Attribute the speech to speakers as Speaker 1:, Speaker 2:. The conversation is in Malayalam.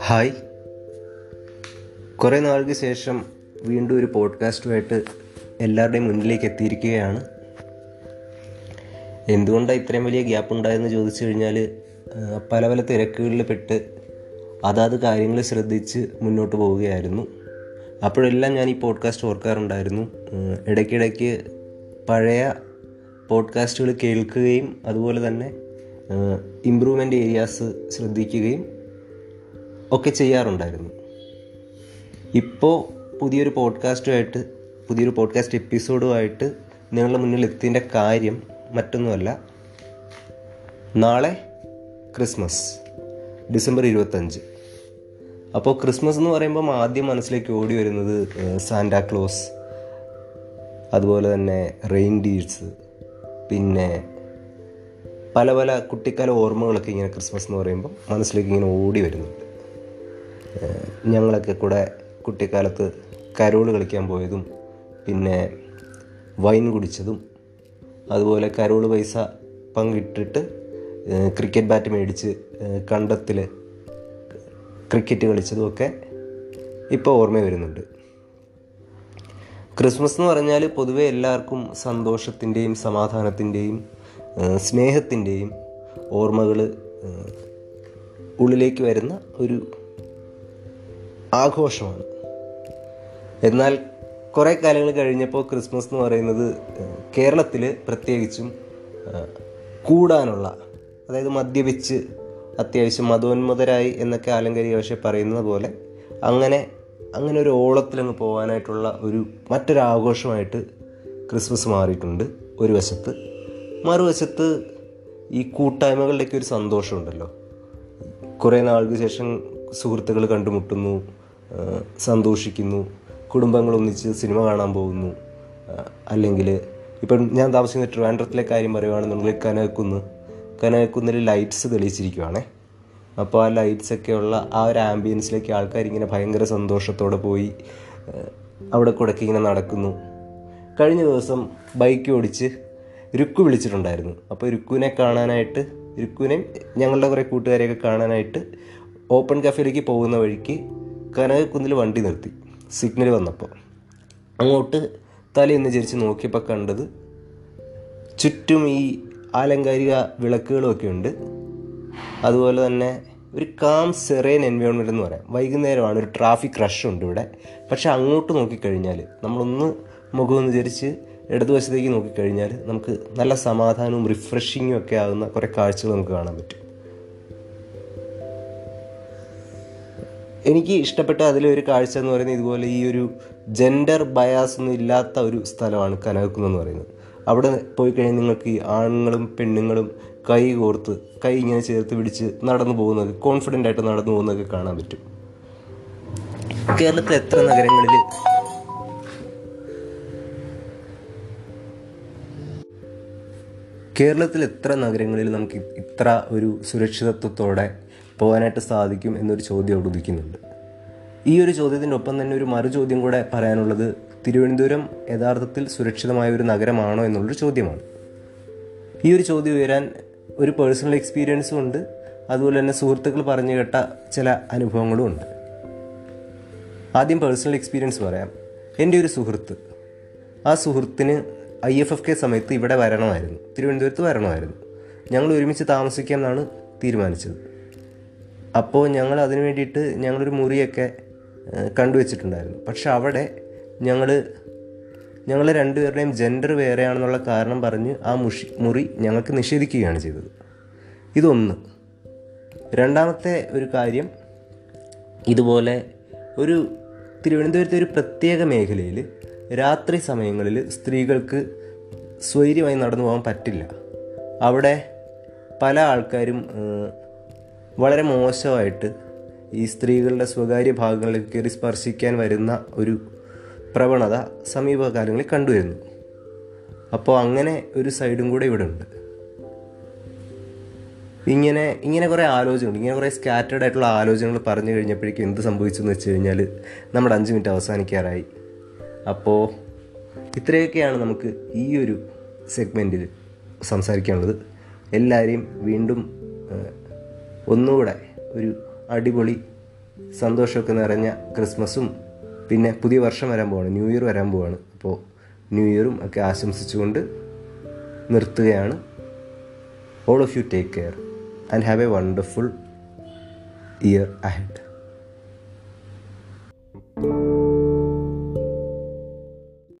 Speaker 1: ഹായ്. കുറേ നാൾക്ക് ശേഷം വീണ്ടും ഒരു പോഡ്കാസ്റ്റുമായിട്ട് എല്ലാവരുടെയും മുന്നിലേക്ക് എത്തിയിരിക്കുകയാണ്. എന്തുകൊണ്ടാണ് ഇത്രയും വലിയ ഗ്യാപ്പ് ഉണ്ടായെന്ന് ചോദിച്ചു കഴിഞ്ഞാൽ പല പല തിരക്കുകളിൽ പെട്ട് അതാത് കാര്യങ്ങൾ ശ്രദ്ധിച്ച് മുന്നോട്ട് പോവുകയായിരുന്നു. അപ്പോഴെല്ലാം ഞാൻ ഈ പോഡ്കാസ്റ്റ് ഓർക്കാറുണ്ടായിരുന്നു. ഇടയ്ക്കിടയ്ക്ക് പഴയ പോഡ്കാസ്റ്റുകൾ കേൾക്കുകയും അതുപോലെ തന്നെ ഇമ്പ്രൂവ്മെന്റ് ഏരിയാസ് ശ്രദ്ധിക്കുകയും ഒക്കെ ചെയ്യാറുണ്ടായിരുന്നു. ഇപ്പോൾ പുതിയൊരു പോഡ്കാസ്റ്റുമായിട്ട് പുതിയൊരു പോഡ്കാസ്റ്റ് എപ്പിസോഡുമായിട്ട് നിങ്ങളുടെ മുന്നിൽ എത്തിയതിന്റെ കാര്യം മറ്റൊന്നുമല്ല. നാളെ ക്രിസ്മസ് ഡിസംബർ ഇരുപത്തഞ്ച്. അപ്പോൾ ക്രിസ്മസ് എന്ന് പറയുമ്പം ആദ്യം മനസ്സിലേക്ക് ഓടി വരുന്നത് സാന്റാക്ലോസ് അതുപോലെ തന്നെ റെയിൻഡീഴ്സ് പിന്നെ പല പല കുട്ടിക്കാല ഓർമ്മകളൊക്കെ ഇങ്ങനെ ക്രിസ്മസ് എന്ന് പറയുമ്പോൾ മനസ്സിലേക്ക് ഇങ്ങനെ ഓടി വരുന്നുണ്ട്. ഞങ്ങളൊക്കെ കൂടെ കുട്ടിക്കാലത്ത് കരോൾ കളിക്കാൻ പോയതും പിന്നെ വൈൻ കുടിച്ചതും അതുപോലെ കരോൾ പൈസ പങ്കിട്ടിട്ട് ക്രിക്കറ്റ് ബാറ്റ് മേടിച്ച് കണ്ടത്തിൽ ക്രിക്കറ്റ് കളിച്ചതും ഒക്കെ ഇപ്പോൾ ഓർമ്മ വരുന്നുണ്ട്. ക്രിസ്മസ് എന്ന് പറഞ്ഞാൽ പൊതുവെ എല്ലാവർക്കും സന്തോഷത്തിന്റെയും സമാധാനത്തിന്റെയും സ്നേഹത്തിന്റെയും ഓർമ്മകൾ ഉള്ളിലേക്ക് വരുന്ന ഒരു ആഘോഷമാണ്. എന്നാൽ കുറേ കാലങ്ങൾ കഴിഞ്ഞപ്പോൾ ക്രിസ്മസ് എന്ന് പറയുന്നത് കേരളത്തിൽ പ്രത്യേകിച്ചും കൂടാനുള്ള അതായത് മദ്യപിച്ച് അത്യാവശ്യം മതോന്മതരായി എന്നൊക്കെ ആലങ്കരി പക്ഷേ പറയുന്നത് പോലെ അങ്ങനെ അങ്ങനെ ഒരു ഓളത്തിലങ്ങ് പോകാനായിട്ടുള്ള ഒരു മറ്റൊരാഘോഷമായിട്ട് ക്രിസ്മസ് മാറിയിട്ടുണ്ട്. ഒരു വശത്ത്. മറുവശത്ത് ഈ കൂട്ടായ്മകളുടെയൊക്കെ ഒരു സന്തോഷമുണ്ടല്ലോ. കുറേ നാൾക്ക് ശേഷം സുഹൃത്തുക്കൾ കണ്ടുമുട്ടുന്നു സന്തോഷിക്കുന്നു കുടുംബങ്ങൾ ഒന്നിച്ച് സിനിമ കാണാൻ പോകുന്നു. അല്ലെങ്കിൽ ഇപ്പം ഞാൻ താമസിക്കുന്ന ട്രിവാൻഡ്രത്തിലെ കാര്യം പറയുകയാണെന്നുണ്ടെങ്കിൽ കനകക്കുന്ന്. കനകക്കുന്നിൽ ലൈറ്റ്സ് തെളിയിച്ചിരിക്കുവാണേ. അപ്പോൾ ആ ലൈറ്റ്സൊക്കെയുള്ള ആ ഒരു ആംബിയൻസിലേക്ക് ആൾക്കാർ ഇങ്ങനെ ഭയങ്കര സന്തോഷത്തോടെ പോയി അവിടെ കൂടെയൊക്കെ ഇങ്ങനെ നടക്കുന്നു. കഴിഞ്ഞ ദിവസം ബൈക്ക് ഓടിച്ച് രുക്കു വിളിച്ചിട്ടുണ്ടായിരുന്നു. അപ്പോൾ രുക്കുവിനെ കാണാനായിട്ട് രുക്കുവിനെയും ഞങ്ങളുടെ കുറേ കൂട്ടുകാരെയൊക്കെ കാണാനായിട്ട് ഓപ്പൺ കഫേയിലേക്ക് പോകുന്ന വഴിക്ക് കനകക്കുന്നിൽ വണ്ടി നിർത്തി സിഗ്നൽ വന്നപ്പോൾ അങ്ങോട്ട് തലയെന്ന് ചരിച്ച് നോക്കിയപ്പോൾ കണ്ടത് ചുറ്റും ഈ ആലങ്കാരിക വിളക്കുകളൊക്കെ ഉണ്ട്. അതുപോലെ തന്നെ ഒരു കാം സെറേൻ എൻവയോൺമെന്റ് എന്ന് പറയാം. വൈകുന്നേരമാണ് ഒരു ട്രാഫിക് റഷ് ഉണ്ട് ഇവിടെ. പക്ഷെ അങ്ങോട്ട് നോക്കിക്കഴിഞ്ഞാൽ നമ്മളൊന്ന് മുഖമൊന്ന് ധരിച്ച് ഇടതുവശത്തേക്ക് നോക്കിക്കഴിഞ്ഞാൽ നമുക്ക് നല്ല സമാധാനവും റിഫ്രഷിങ്ങും ഒക്കെ ആകുന്ന കുറേ കാഴ്ചകൾ നമുക്ക് കാണാൻ പറ്റും. എനിക്ക് ഇഷ്ടപ്പെട്ട അതിലൊരു കാഴ്ച എന്ന് പറയുന്നത് ഇതുപോലെ ഈ ഒരു ജെൻഡർ ബയാസ് ഒന്നും ഇല്ലാത്ത ഒരു സ്ഥലമാണ് കനകക്കുന്ന് പറയുന്നത്. അവിടെ പോയി കഴിഞ്ഞാൽ നിങ്ങൾക്ക് ഈ ആണുങ്ങളും പെണ്ണുങ്ങളും കൈ കോർത്ത് കൈ ഇങ്ങനെ ചേർത്ത് പിടിച്ച് നടന്നു പോകുന്നത് കോൺഫിഡന്റ് ആയിട്ട് നടന്നു പോകുന്നതൊക്കെ കാണാൻ പറ്റും. കേരളത്തിൽ എത്ര നഗരങ്ങളിൽ കേരളത്തിൽ എത്ര നഗരങ്ങളിൽ നമുക്ക് ഇത്ര ഒരു സുരക്ഷിതത്വത്തോടെ പോകാനായിട്ട് സാധിക്കും എന്നൊരു ചോദ്യം അവിടെ ഉദിക്കുന്നുണ്ട് ഈ ഒരു ചോദ്യത്തിന്റെ ഒപ്പം തന്നെ ഒരു മറു ചോദ്യം കൂടെ പറയാനുള്ളത് തിരുവനന്തപുരം യഥാർത്ഥത്തിൽ സുരക്ഷിതമായ ഒരു നഗരമാണോ എന്നുള്ളൊരു ചോദ്യമാണ്. ഈ ഒരു ചോദ്യം ഉയരാൻ ഒരു പേഴ്സണൽ എക്സ്പീരിയൻസും ഉണ്ട്. അതുപോലെ തന്നെ സുഹൃത്തുക്കൾ പറഞ്ഞു കേട്ട ചില അനുഭവങ്ങളും ഉണ്ട്. ആദ്യം പേഴ്സണൽ എക്സ്പീരിയൻസ് പറയാം. എന്റെ ഒരു സുഹൃത്ത്. ആ സുഹൃത്തിന് ഐ എഫ് എഫ് കെ സമയത്ത് ഇവിടെ വരണമായിരുന്നു. തിരുവനന്തപുരത്ത് വരണമായിരുന്നു. ഞങ്ങൾ ഒരുമിച്ച് താമസിക്കാം എന്നാണ് തീരുമാനിച്ചത്. അപ്പോൾ ഞങ്ങൾ അതിന് വേണ്ടിയിട്ട് ഞങ്ങളൊരു മുറിയൊക്കെ കണ്ടുവച്ചിട്ടുണ്ടായിരുന്നു. പക്ഷെ അവിടെ ഞങ്ങൾ ഞങ്ങൾ രണ്ടുപേരുടെയും ജെൻഡർ വേറെയാണെന്നുള്ള കാരണം പറഞ്ഞ് ആ മുഷി മുറി ഞങ്ങൾക്ക് നിഷേധിക്കുകയാണ് ചെയ്തത്. ഇതൊന്ന്. രണ്ടാമത്തെ ഒരു കാര്യം ഇതുപോലെ ഒരു തിരുവനന്തപുരത്തെ ഒരു പ്രത്യേക മേഖലയിൽ രാത്രി സമയങ്ങളിൽ സ്ത്രീകൾക്ക് സ്വൈര്യമായി നടന്നു പോകാൻ പറ്റില്ല. അവിടെ പല ആൾക്കാരും വളരെ മോശമായിട്ട് ഈ സ്ത്രീകളുടെ സ്വകാര്യ ഭാഗങ്ങളിലേക്ക് കയറി സ്പർശിക്കാൻ വരുന്ന ഒരു പ്രവണത സമീപകാലങ്ങളിൽ കണ്ടുവരുന്നു. അപ്പോൾ അങ്ങനെ ഒരു സൈഡും കൂടെ ഇവിടെ ഉണ്ട് ഇങ്ങനെ ഇങ്ങനെ കുറേ ആലോചനകൾ ഇങ്ങനെ കുറേ സ്കാറ്റേഡ് ആയിട്ടുള്ള ആലോചനകൾ പറഞ്ഞു കഴിഞ്ഞപ്പോഴേക്കും എന്ത് സംഭവിച്ചു എന്ന് വെച്ച് കഴിഞ്ഞാൽ നമ്മുടെ അഞ്ച് മിനിറ്റ് അവസാനിക്കാറായി. അപ്പോൾ ഇത്രയൊക്കെയാണ് നമുക്ക് ഈ ഒരു സെഗ്മെന്റിൽ സംസാരിക്കാനുള്ളത്. എല്ലാവരെയും വീണ്ടും ഒന്നുകൂടെ ഒരു അടിപൊളി സന്തോഷമൊക്കെ നിറഞ്ഞ ക്രിസ്മസും പിന്നെ പുതിയ വർഷം വരാൻ പോവാണ്. ന്യൂ ഇയർ വരാൻ പോവാണ്. അപ്പോൾ ന്യൂ ഇയറും ഒക്കെ ആശംസിച്ചുകൊണ്ട് നിർത്തുകയാണ്. All of you take care and have a wonderful year ahead